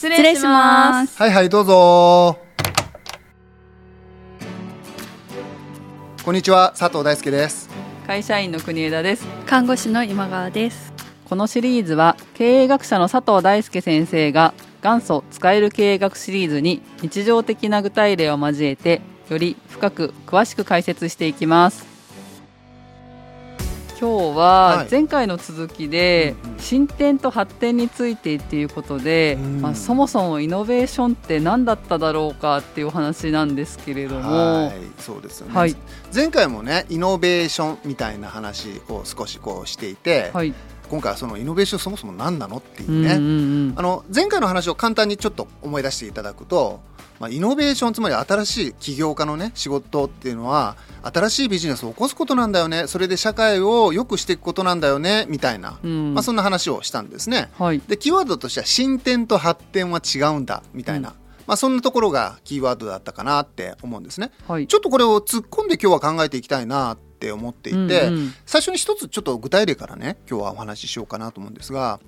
失礼します。はいはいどうぞ。こんにちは佐藤大輔です。会社員の国枝です。看護師の今川です。このシリーズは経営学者の佐藤大輔先生が元祖使える経営学シリーズに日常的な具体例を交えてより深く詳しく解説していきます今日は前回の続きで進展と発展についてっていうことで、まあ、そもそもイノベーションって何だっただろうかっていうお話なんですけれども、はい。そうですよね、はい、前回もねイノベーションみたいな話を少しこうしていて、はい、今回はそのイノベーションそもそも何なのっていうね、あの前回の話を簡単にちょっと思い出していただくと、まあ、イノベーションつまり新しい起業家のね仕事っていうのは新しいビジネスを起こすことなんだよねそれで社会を良くしていくことなんだよねみたいな、うん、まあ、そんな話をしたんですね。はい、でキーワードとしては進展と発展は違うんだみたいな。うんまあ、そんなところがキーワードだったかなって思うんですね。はい、ちょっとこれを突っ込んで今日は考えていきたいなって思っていて、うんうん、最初に一つちょっと具体例からね今日はお話ししようかなと思うんですが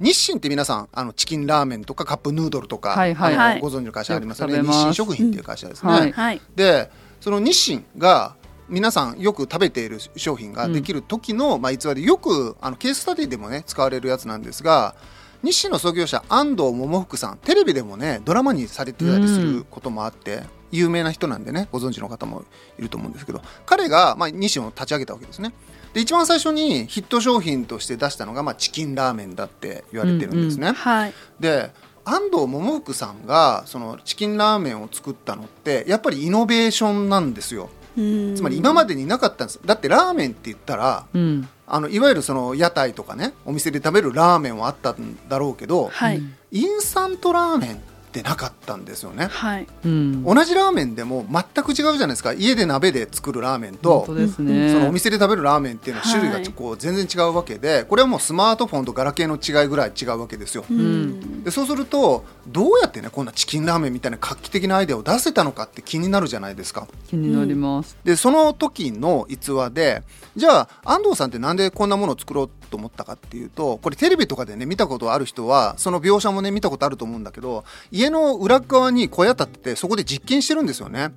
日清って皆さんあのチキンラーメンとかカップヌードルとか、はいはい、ご存知の会社ありますよね。日清食品っていう会社ですね。はい、でその日清が皆さんよく食べている商品ができる時の、うん、まあ、逸話でよくあのケーススタディでもね使われるやつなんですが日清の創業者安藤桃福さん。テレビでもねドラマにされてたりすることもあって、有名な人なんでねご存知の方もいると思うんですけど彼が、まあ、日清を立ち上げたわけですね。で一番最初にヒット商品として出したのが、まあ、チキンラーメンだって言われてるんですね、うんうんはい、で安藤桃福さんがそのチキンラーメンを作ったのってやっぱりイノベーションなんですよ。つまり今までになかったんです。だってラーメンって言ったら、うん、あのいわゆるその屋台とかねお店で食べるラーメンはあったんだろうけど、はい、インスタントラーメンってなかったんですよね、はい、うん、同じラーメンでも全く違うじゃないですか。家で鍋で作るラーメンと、ね、そのお店で食べるラーメンっていうのは種類がこう全然違うわけで、これはもうスマートフォンとガラケーの違いぐらい違うわけですよ、うん、でそうするとどうやってねこんなチキンラーメンみたいな画期的なアイデアを出せたのかって気になるじゃないですか。気になります、でその時の逸話でじゃあ安藤さんってなんでこんなものを作ろうと思ったかっていうとこれテレビとかでね見たことある人はその描写もね見たことあると思うんだけど家の裏側に小屋建ててそこで実験してるんですよね。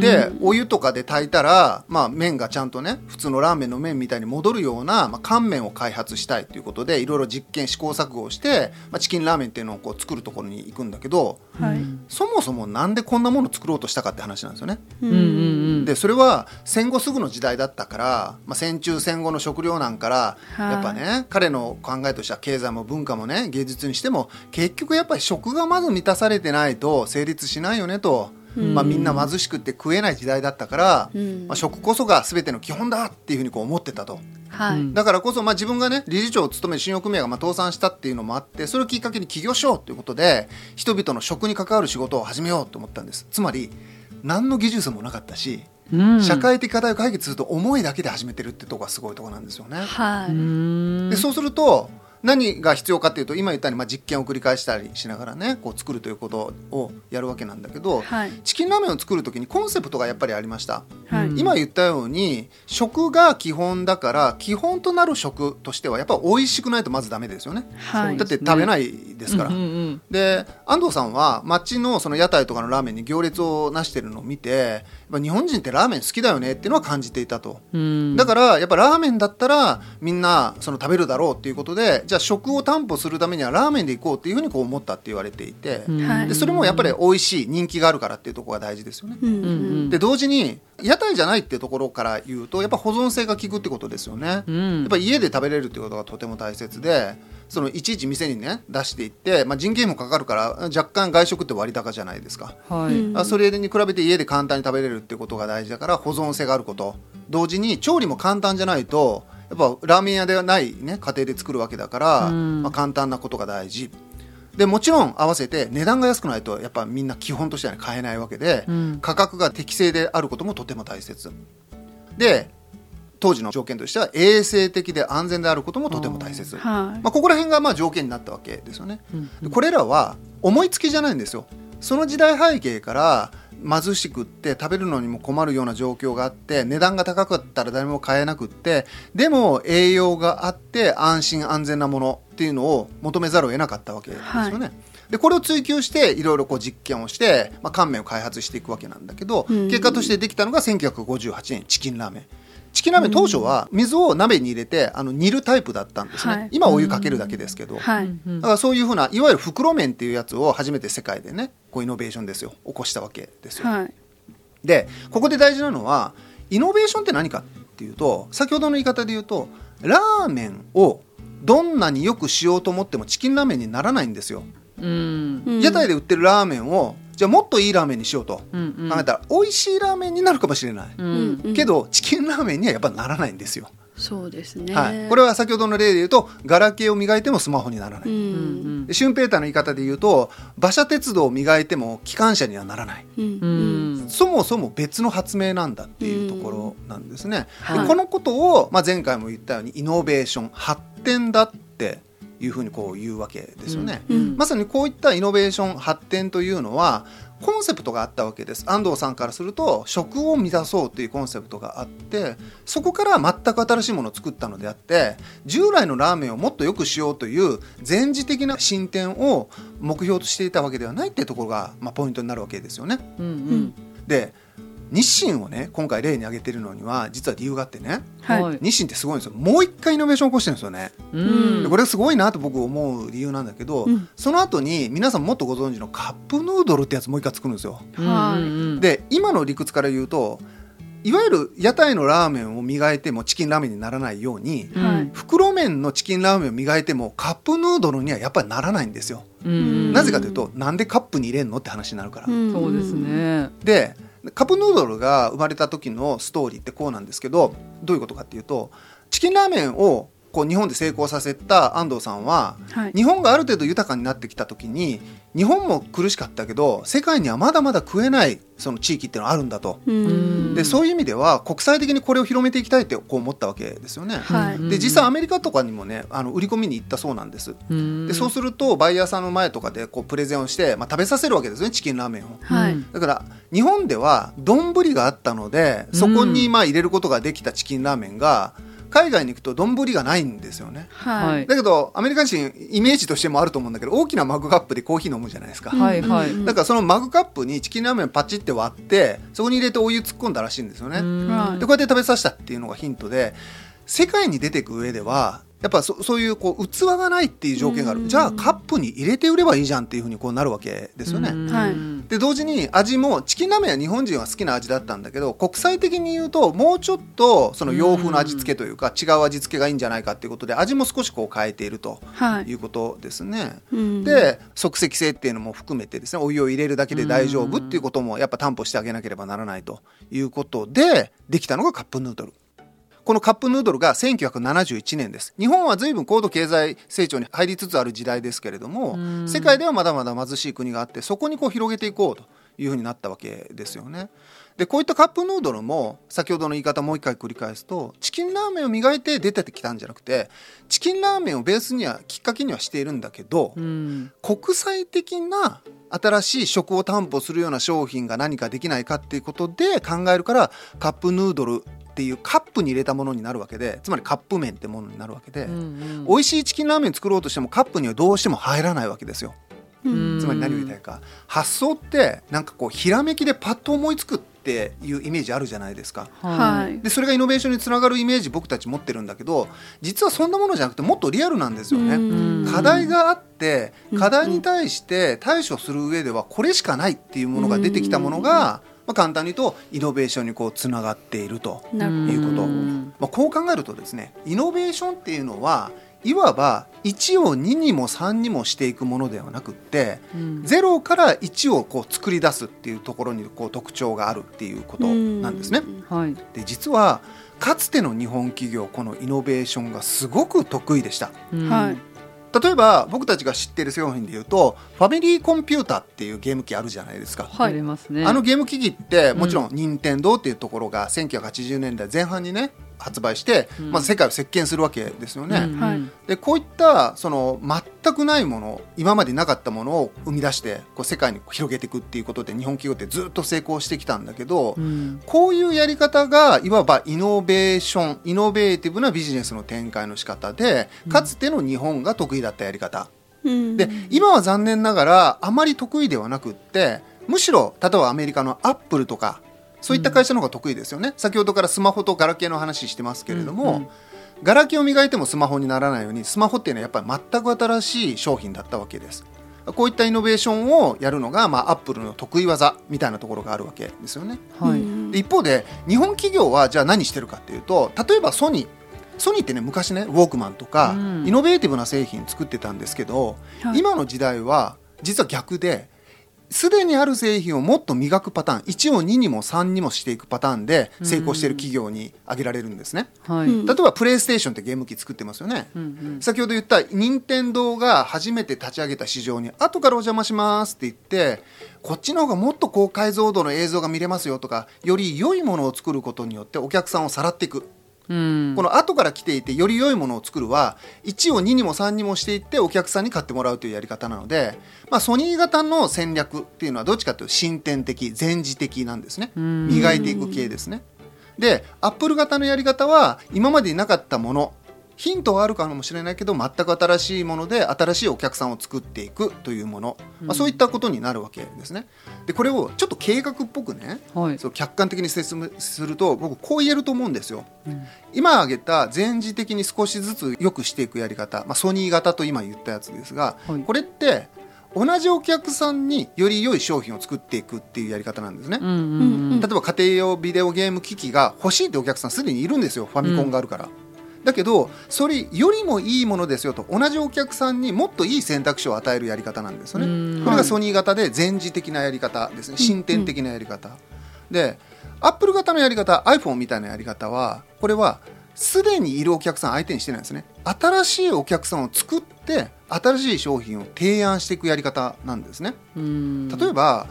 でお湯とかで炊いたら、まあ、麺がちゃんとね普通のラーメンの麺みたいに戻るような、まあ、乾麺を開発したいということでいろいろ実験試行錯誤をして、まあ、チキンラーメンっていうのをこう作るところに行くんだけど、はい、そもそもなんでこんなものを作ろうとしたかって話なんですよね。でそれは戦後すぐの時代だったから、まあ、戦中戦後の食糧難からやっぱね彼の考えとしては経済も文化もね芸術にしても結局やっぱり食がまず満たされてないと成立しないよねと。まあ、みんな貧しくて食えない時代だったから、まあ、食こそが全ての基本だっていうふうにこう思ってたと。はい、だからこそ、まあ、自分がね理事長を務める信用組合がまあ倒産したっていうのもあってそれをきっかけに起業しようということで人々の食に関わる仕事を始めようと思ったんです。つまり何の技術もなかったし社会的課題を解決すると思いだけで始めてるってとこがすごいとこなんですよね。はい、でそうすると何が必要かっていうと今言ったようにまあ実験を繰り返したりしながらねこう作るということをやるわけなんだけど、はい、チキンラーメンを作る時にコンセプトがやっぱりありました、はい、今言ったように食が基本だから基本となる食としてはやっぱり美味しくないとまずダメですよね、はい、だって食べないですから、うんうんうん、で安藤さんは町のその屋台とかのラーメンに行列をなしてるのを見て日本人ってラーメン好きだよねっていうのは感じていたと、だからやっぱラーメンだったらみんなその食べるだろうっていうことでじゃあ食を担保するためにはラーメンで行こうっていうふうにこう思ったって言われていて、でそれもやっぱり美味しい人気があるからっていうところが大事ですよね。で同時に屋台じゃないっていうところから言うとやっぱ保存性が効くってことですよね。やっぱ家で食べれるっていうことがとても大切でそのいちいち店にね出していって、まあ、人件費もかかるから若干外食って割高じゃないですか、はい、あそれに比べて家で簡単に食べれるっていうことが大事だから保存性があること。同時に調理も簡単じゃないとやっぱラーメン屋ではない、ね、家庭で作るわけだから、まあ、簡単なことが大事でもちろん合わせて値段が安くないとやっぱみんな基本としては買えないわけで、うん、価格が適正であることもとても大切。で当時の条件としては衛生的で安全であることもとても大切、はい、まあ、ここら辺がまあ条件になったわけですよね、うん、これらは思いつきじゃないんですよ。その時代背景から貧しくって食べるのにも困るような状況があって値段が高かったら誰も買えなくってでも栄養があって安心安全なものっていうのを求めざるを得なかったわけですよね。でこれを追求していろいろこう実験をして、まあ、乾麺を開発していくわけなんだけど、うん結果としてできたのが1958年チキンラーメン。チキンラーメン当初は水を鍋に入れてあの煮るタイプだったんですね、はい。今お湯かけるだけですけど、はい。うんだからそういうふうないわゆる袋麺っていうやつを初めて世界でねこうイノベーションですよ。起こしたわけですよ。はい。でここで大事なのはイノベーションって何かっていうと先ほどの言い方で言うとラーメンをどんなによくしようと思ってもチキンラーメンにならないんですよ。屋台で売ってるラーメンをじゃあもっといいラーメンにしようとうんうん考えたら美味しいラーメンになるかもしれない。ううんんうんけどチキンラーメンにはやっぱならないんですよ。そうですね。はい、これは先ほどの例で言うとガラケーを磨いてもスマホにならない。ううんん。でシュンペーターの言い方で言うと馬車鉄道を磨いても機関車にはならないうん。ううん。んそもそも別の発明なんだっていうところなんですね。はいでこのことを、まあ、前回も言ったようにイノベーション発展だっていうふうにこう言うわけですよね。うんまさにこういったイノベーション発展というのはコンセプトがあったわけです安藤さんからすると食を満たそうというコンセプトがあってそこから全く新しいものを作ったのであって従来のラーメンをもっと良くしようという前次的な進展を目標としていたわけではないっていうところが、まあ、ポイントになるわけですよね。うんうんで日清をね今回例に挙げてるのには実は理由があってねはい。日清ってすごいんですよもう一回イノベーション起こしてるんですよね。うんでこれすごいなと僕思う理由なんだけど、うんその後に皆さんもっとご存知のカップヌードルってやつもう一回作るんですよ。はいうんで今の理屈から言うといわゆる屋台のラーメンを磨いてもチキンラーメンにならないようにうんはい袋麺のチキンラーメンを磨いてもカップヌードルにはやっぱりならないんですよ。うんなぜかというとなんでカップに入れんのって話になるから。んそうです。ねでカップヌードルが生まれた時のストーリーってこうなんですけどどういうことかっていうとチキンラーメンをこう日本で成功させた安藤さんははい。日本がある程度豊かになってきた時に日本も苦しかったけど世界にはまだまだ食えないその地域っていうのがあるんだと。うん。でそういう意味では国際的にこれを広めていきたいってこう思ったわけですよね。はい。うんで実際アメリカとかにもねあの売り込みに行ったそうなんです。うんでそうするとバイヤーさんの前とかでこうプレゼンをして、まあ、食べさせるわけですねチキンラーメンを。はい。だから日本では丼があったのでそこにまあ入れることができたチキンラーメンが海外に行くと丼がないんですよね。ははいい。だけどアメリカ人イメージとしてもあると思うんだけど大きなマグカップでコーヒー飲むじゃないですか。はいはいうんだからそのマグカップにチキンラーメンパチって割ってそこに入れてお湯突っ込んだらしいんですよね。はいでこうやって食べさせたっていうのがヒントで世界に出ていく上ではやっぱそそういうこう器がないっていう条件がある、うん。じゃあカップに入れて売ればいいじゃんっていうふうにこうなるわけですよね。はい。で同時に味もチキンラーメンは日本人は好きな味だったんだけど国際的に言うともうちょっとその洋風の味付けというか違う味付けがいいんじゃないかっていうことで味も少しこう変えているとはい。いうことですね。うん。で即席性っていうのも含めてですねお湯を入れるだけで大丈夫っていうこともやっぱ担保してあげなければならないということでできたのがカップヌードル。このカップヌードルが1971年です日本は随分高度経済成長に入りつつある時代ですけれどもうん世界ではまだまだ貧しい国があってそこにこう広げていこうというふうになったわけですよね。でこういったカップヌードルも先ほどの言い方もう一回繰り返すとチキンラーメンを磨いて出てきたんじゃなくてチキンラーメンをベースにはきっかけにはしているんだけど、うん。国際的な新しい食を担保するような商品が何かできないかっていうことで考えるからカップヌードルっていうカップに入れたものになるわけでつまりカップ麺ってものになるわけで、うん。美味しいチキンラーメン作ろうとしてもカップにはどうしても入らないわけですよ。うん。つまり何を言いたいか。発想ってなんかこうひらめきでパッと思いつくっていうイメージあるじゃないですか。はい。でそれがイノベーションにつながるイメージ僕たち持ってるんだけど実はそんなものじゃなくてもっとリアルなんですよね。うん課題があってうん課題に対して対処する上ではこれしかないっていうものが出てきたものが、まあ、簡単に言うとイノベーションにこうつながっていると、いうことうんまあ、こう考えるとですねイノベーションっていうのはいわば1を2にも3にもしていくものではなくってうん。0から1をこう作り出すっていうところにこう特徴があるっていうことなんですね。はい。で実はかつての日本企業このイノベーションがすごく得意でした。はい。例えば僕たちが知っている商品で言うとファミリーコンピュータっていうゲーム機あるじゃないですか、はい。ありますね。あのゲーム機器ってもちろん任天堂っていうところが1980年代前半にね発売して、うん。まず世界を席巻するわけですよね。うんはい。でこういったその全くないもの今までなかったものを生み出してこう世界に広げていくっていうことで日本企業ってずっと成功してきたんだけど、うん。こういうやり方がいわばイノベーションイノベーティブなビジネスの展開の仕方でかつての日本が得意だったやり方、うん。で今は残念ながらあまり得意ではなくってむしろ例えばアメリカのアップルとかそういった会社の方が得意ですよね、先ほどからスマホとガラケーの話してますけれども、うんうん。ガラケーを磨いてもスマホにならないようにスマホっていうのはやっぱり全く新しい商品だったわけです。こういったイノベーションをやるのが、まあ、アップルの得意技みたいなところがあるわけですよね。はい。で一方で日本企業はじゃあ何してるかっていうと例えばソニー。ソニーってね昔ねウォークマンとか、うん。イノベーティブな製品作ってたんですけど、はい。今の時代は実は逆ですでにある製品をもっと磨くパターン1を2にも3にもしていくパターンで成功している企業に挙げられるんですね、はい。うん。例えばプレイステーションってゲーム機作ってますよね、うんうん。先ほど言った任天堂が初めて立ち上げた市場に後からお邪魔しますって言ってこっちの方がもっと高解像度の映像が見れますよとかより良いものを作ることによってお客さんをさらっていくうん。この後から来ていてより良いものを作るは1を2にも3にもしていってお客さんに買ってもらうというやり方なので、まあ、ソニー型の戦略っていうのはどっちかというと進展的前次的なんですね。うん。磨いていく系ですね。でアップル型のやり方は今までになかったものヒントはあるかもしれないけど全く新しいもので新しいお客さんを作っていくというもの、まあ、そういったことになるわけですね。でこれをちょっと計画っぽくねはい。そう客観的に説明すると僕こう言えると思うんですよ。うん。今挙げた前次的に少しずつ良くしていくやり方、まあ、ソニー型と今言ったやつですが、はい。これって同じお客さんにより良い商品を作っていくっていうやり方なんですね、うんうんうん。例えば家庭用ビデオゲーム機器が欲しいってお客さんすでにいるんですよ。ファミコンがあるから、だけどそれよりもいいものですよと。同じお客さんにもっといい選択肢を与えるやり方なんですよね、うん。これがソニー型で前次的なやり方ですね。進展的なやり方、でアップル型のやり方 iPhone みたいなやり方はこれはすでにいるお客さん相手にしてないんですね。新しいお客さんを作って新しい商品を提案していくやり方なんですね。うん。例えば、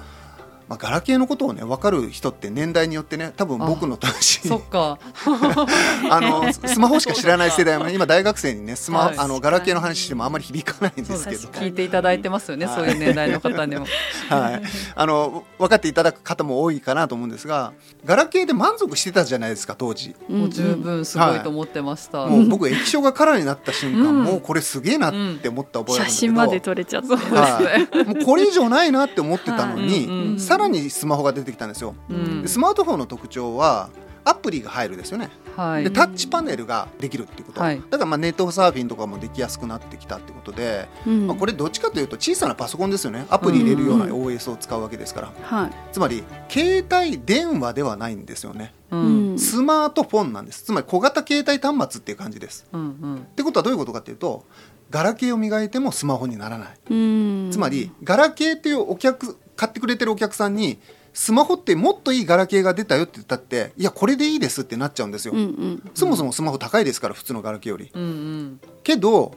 まあ、ガラケーのことをね分かる人って年代によってね多分僕の年そっか。あのスマホしか知らない世代もね 今大学生にねスマ、はい。あのガラケーの話してもあんまり響かないんですけど。聞いていただいてますよね、はい。そういう年代の方にも。はい、あの分かっていただく方も多いかなと思うんですがガラケーで満足してたじゃないですか当時。もう十分すごいと思ってました。もう僕液晶がカラーになった瞬間、うん。もうこれすげえなって思った覚えあるんだけど、写真まで撮れちゃった。はい、もうこれ以上ないなって思ってたのに、はいうんうんさらにスマホが出てきたんですよ。うん。でスマートフォンの特徴はアプリが入るですよね。はい。でタッチパネルができるっていうこと、はい。だからまあネットサーフィンとかもできやすくなってきたってことで、うん。まあ、これどっちかというと小さなパソコンですよね。アプリ入れるようなうん。OS を使うわけですから、はい。つまり携帯電話ではないんですよね。ううんん。スマートフォンなんです。つまり小型携帯端末っていう感じです。うんうん。ってことはどういうことかっていうとガラケーを磨いてもスマホにならない。うん。つまりガラケーっていうお客買ってくれてるお客さんにスマホってもっといいガラケーが出たよって言ったっていやこれでいいですってなっちゃうんですよ、うんうんそもそもスマホ高いですから普通のガラケーより。うんうん。けど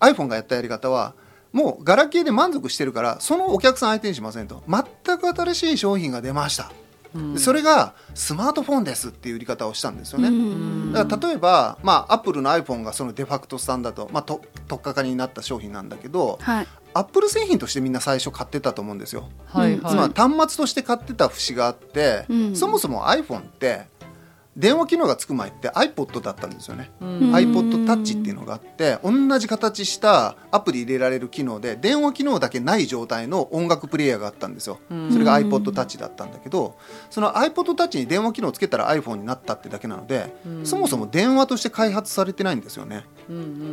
iPhone がやったやり方はもうガラケーで満足してるからそのお客さん相手にしませんと。全く新しい商品が出ました、うん。でそれがスマートフォンですっていう売り方をしたんですよね、うんだから例えば、まあ、アップルの iPhone がそのデファクトスタンダード、まあ、と特化化になった商品なんだけどはいアップル製品としてみんな最初買ってたと思うんですよ、はいうんつまりは端末として買ってた節があって、うん。そもそも iPhone って電話機能がつく前って iPod だったんですよね、い。ううん。ん iPod Touch っていうのがあって同じ形したアプリ入れられる機能で電話機能だけない状態の音楽プレイヤーがあったんですよ。うん。それが iPod Touch だったんだけどその iPod Touch に電話機能をつけたら iPhone になったってだけなのでうん。そもそも電話として開発されてないんですよね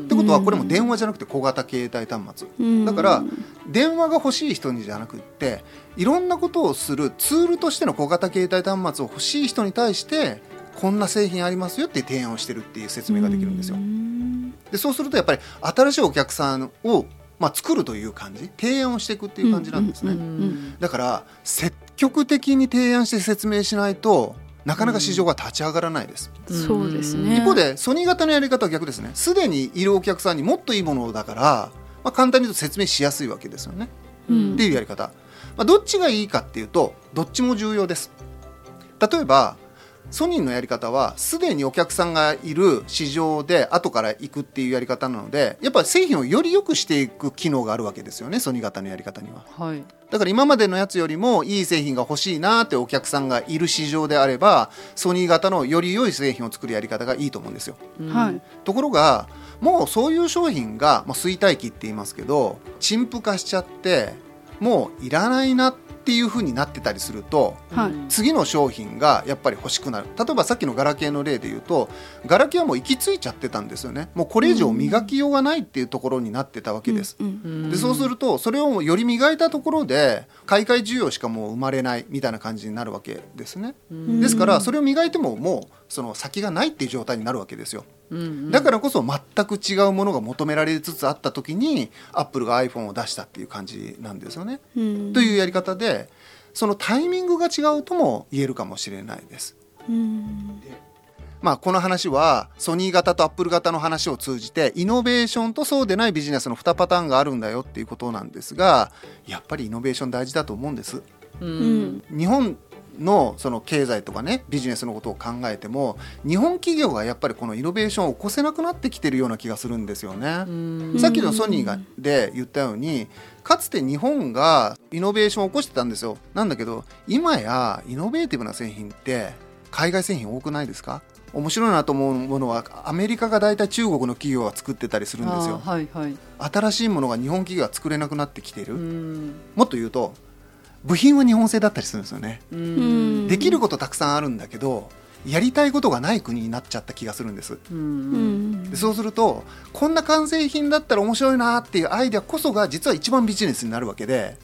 ってことはこれも電話じゃなくて小型携帯端末。うん。だから電話が欲しい人にじゃなくっていろんなことをするツールとしての小型携帯端末を欲しい人に対してこんな製品ありますよって提案をしてるっていう説明ができるんですよ。う。ん。でそうするとやっぱり新しいお客さんを、まあ、作るという感じ。提案をしていくっていう感じなんですね。だから積極的に提案して説明しないとなかなか市場が立ち上がらないです。そうですね。一方でソニー型のやり方は逆ですね。すでにいるお客さんにもっといいものだから、まあ、簡単に言うと説明しやすいわけですよね。うん。っていうやり方、まあ、どっちがいいかっていうとどっちも重要です。例えばソニーのやり方はすでにお客さんがいる市場で後から行くっていうやり方なのでやっぱ製品をより良くしていく機能があるわけですよねソニー型のやり方には。はい。だから今までのやつよりもいい製品が欲しいなってお客さんがいる市場であればソニー型のより良い製品を作るやり方がいいと思うんですよ。はい。ところがもうそういう商品が、まあ、衰退期って言いますけど陳腐化しちゃってもういらないなっていう風になってたりするとはい。次の商品がやっぱり欲しくなる。例えばさっきのガラケーの例で言うとガラケーはもう行き着いちゃってたんですよね。もうこれ以上磨きようがないっていうところになってたわけです、うんうんでそうするとそれをより磨いたところで買い替え需要しかもう生まれないみたいな感じになるわけですね、ん。ですからそれを磨いてももうその先がないっていう状態になるわけですようんだからこそ全く違うものが求められつつあった時にアップルが iPhone を出したっていう感じなんですよね。うんというやり方でそのタイミングが違うとも言えるかもしれないです。うんまあ、この話はソニー型とアップル型の話を通じてイノベーションとそうでないビジネスの2パターンがあるんだよっていうことなんですがやっぱりイノベーション大事だと思うんです。ううんん日本のその経済とかねビジネスのことを考えても日本企業がやっぱりこのイノベーションを起こせなくなってきてるような気がするんですよね。うん。さっきのソニーがで言ったようにかつて日本がイノベーションを起こしてたんですよ。なんだけど今やイノベーティブな製品って海外製品多くないですか？面白いなと思うものはアメリカが大体中国の企業が作ってたりするんですよ。はいはい。新しいものが日本企業が作れなくなってきている、うん。もっと言うと部品は日本製だったりするんですよね。できることたくさんあるんだけどやりたいことがない国になっちゃった気がするんです。でそうするとこんな完成品だったら面白いなっていうアイデアこそが実は一番ビジネスになるわけで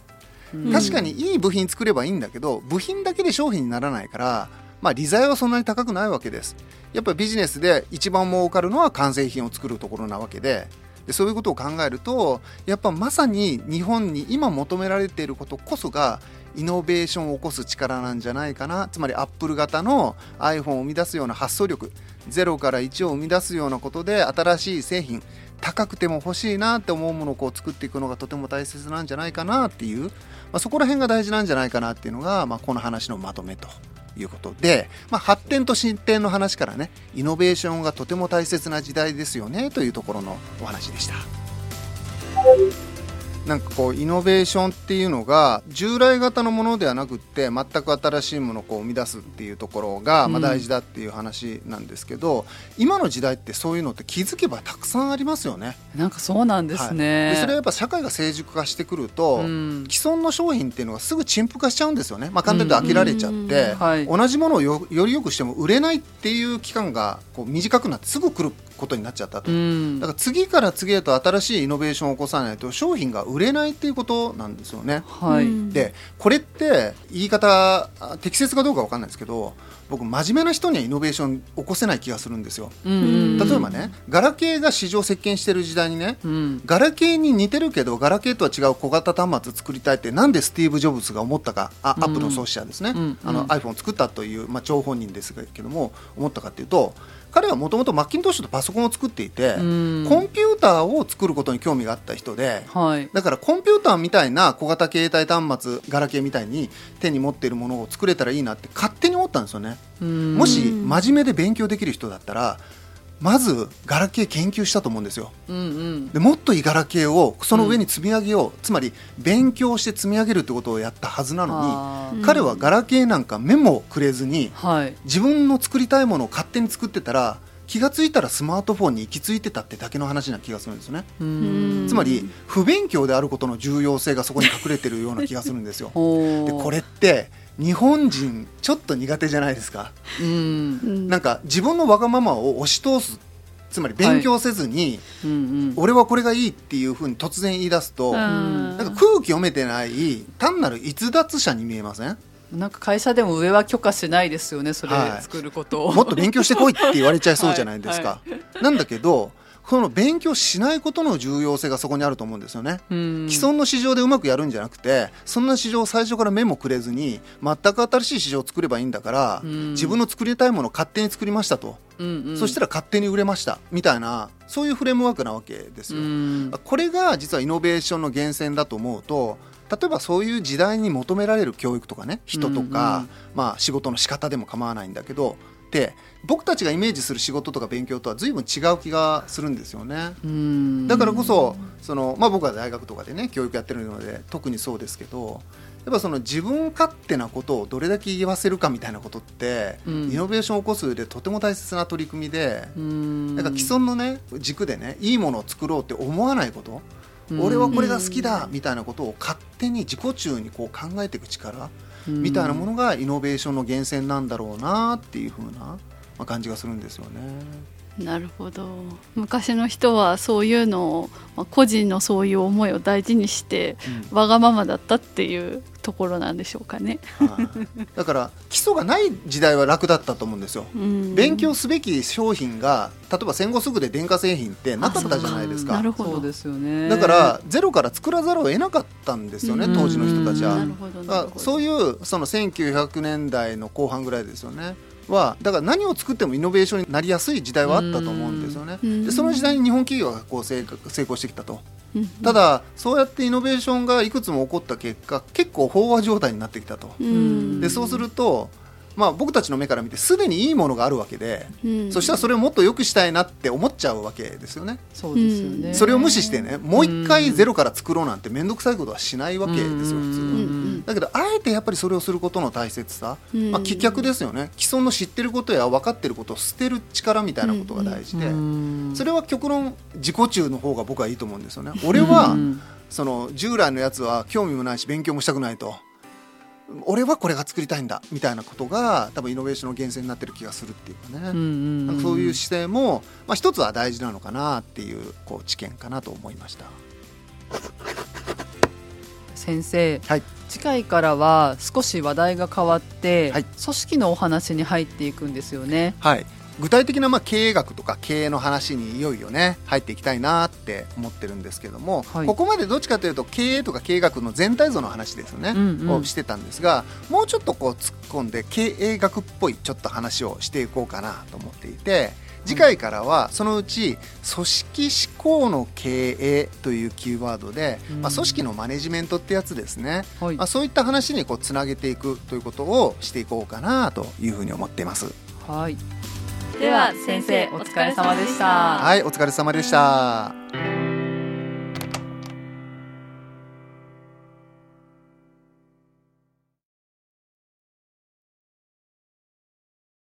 うん。確かにいい部品作ればいいんだけど部品だけで商品にならないからまあ利材はそんなに高くないわけです。やっぱりビジネスで一番儲かるのは完成品を作るところなわけででそういうことを考えるとやっぱまさに日本に今求められていることこそがイノベーションを起こす力なんじゃないかな。つまりアップル型の iPhone を生み出すような発想力0から1を生み出すようなことで新しい製品高くても欲しいなって思うものをこう作っていくのがとても大切なんじゃないかなっていう、まあ、そこら辺が大事なんじゃないかなっていうのが、まあ、この話のまとめと。いうことで、まあ、発展と進展の話からねイノベーションがとても大切な時代ですよねというところのお話でした。なんかこうイノベーションっていうのが従来型のものではなくって全く新しいものをこう生み出すっていうところがま大事だっていう話なんですけど、今の時代ってそういうのって気づけばたくさんありますよね。なんかそうなんですね、はい。でそれはやっぱ社会が成熟化してくると、うん。既存の商品っていうのがすぐ陳腐化しちゃうんですよね、まあ、簡単に飽きられちゃって、うん。はい。同じものをよより良くしても売れないっていう期間がこう短くなってすぐ来ることになっちゃったと。うん。だから次から次へと新しいイノベーションを起こさないと商品が売れないっていうことなんですよね。はい、うん。でこれって言い方あ適切かどうかわかんないですけど僕真面目な人にはイノベーション起こせない気がするんですよ。うんうん。例えばねガラケーが市場席巻してる時代にねうん。ガラケーに似てるけどガラケーとは違う小型端末作りたいってなんでスティーブ・ジョブズが思ったかあ、うん。アップルの創始者ですね、うんあのうん。iPhone を作ったという、まあ、張本人ですけども思ったかっていうと彼はもともとマッキントッシュとパソコンを作っていて、うん。コンピューターを作ることに興味があった人ではい。だからコンピューターみたいな小型携帯端末ガラケーみたいに手に持っているものを作れたらいいなって勝手に思ったんですよね。うん。もし真面目で勉強できる人だったらまずガラケー研究したと思うんですよ。うんうん。でもっといいガラケーをその上に積み上げよう、つまり勉強して積み上げるってことをやったはずなのに、彼はガラケーなんか目もくれずにはい。自分の作りたいものを勝手に作ってたら気がついたらスマートフォンに行き着いてたってだけの話な気がするんですよね。うん。つまり不勉強であることの重要性がそこに隠れてるような気がするんですよ。でこれって日本人ちょっと苦手じゃないですか。うん。なんか自分のわがままを押し通すつまり勉強せずに、うんうん。俺はこれがいいっていうふうに突然言い出すと、うん。なんか空気読めてない単なる逸脱者に見えません？なんか会社でも上は許可しないですよねそれはい。作ることを、もっと勉強してこいって言われちゃいそうじゃないですか。はい。なんだけどその勉強しないことの重要性がそこにあると思うんですよね。うん。既存の市場でうまくやるんじゃなくてそんな市場を最初から目もくれずに全く新しい市場を作ればいいんだから、うん。自分の作りたいものを勝手に作りましたと、うんうん。そしたら勝手に売れました。みたいなそういうフレームワークなわけですうよ。ん。これが実はイノベーションの源泉だと思うと例えばそういう時代に求められる教育とかね人とか、うんうん。まあ、仕事の仕方でも構わないんだけどって僕たちがイメージする仕事とか勉強とは随分違う気がするんですよね。うん。だからこそその、まあ、僕は大学とかでね教育やってるので特にそうですけどやっぱその自分勝手なことをどれだけ言わせるかみたいなことって、うん。イノベーションを起こす上でとても大切な取り組みで、うん。なんか既存のね軸でねいいものを作ろうって思わないこと、うん。俺はこれが好きだみたいなことを勝手に自己中にこう考えていく力うんみたいなものがイノベーションの源泉なんだろうなっていう風な、感じがするんですよね。なるほど。昔の人はそういうのを、まあ、個人のそういう思いを大事にしてわがままだったっていうところなんでしょうかね。はい。だから基礎がない時代は楽だったと思うんですよ。うん。勉強すべき商品が例えば戦後すぐで電化製品ってなかったじゃないですか。なるほど。ですよね。だからゼロから作らざるを得なかったんですよねうん。当時の人たちは。そういうその1900年代の後半ぐらいですよねはだから何を作ってもイノベーションになりやすい時代はあったと思うんですよね。うん。でその時代に日本企業がこう成成功してきたと。うん。ただそうやってイノベーションがいくつも起こった結果結構飽和状態になってきたと。うん。でそうするとまあ僕たちの目から見てすでにいいものがあるわけでうん。そしたらそれをもっと良くしたいなって思っちゃうわけですよね。そうですよね、それを無視してねもう一回ゼロから作ろうなんて面倒くさいことはしないわけですよ普通は。んだけどあえてやっぱりそれをすることの大切さ、うん。まあ、棄却ですよね。既存の知ってることや分かってることを捨てる力みたいなことが大事で、うん。それは極論自己中の方が僕はいいと思うんですよね。俺は、うんその従来のやつは興味もないし勉強もしたくないと。俺はこれが作りたいんだみたいなことが多分イノベーションの源泉になってる気がするっていうかね、うんうん。なんかそういう姿勢も、まあ、一つは大事なのかなっていうこう知見かなと思いました。先生、はい次回からは少し話題が変わって、はい。組織のお話に入っていくんですよね。はい、具体的なまあ経営学とか経営の話にいよいよね入っていきたいなって思ってるんですけども、はい。ここまでどっちかというと経営とか経営学の全体像の話ですよね、うんうん。をしてたんですがもうちょっとこう突っ込んで経営学っぽいちょっと話をしていこうかなと思っていて次回からはそのうち組織思考の経営というキーワードで、うんまあ、組織のマネジメントってやつですね、はいまあ、そういった話にこうつなげていくということをしていこうかなというふうに思っています。はい。では先生お疲れ様でした。はい、お疲れ様でした。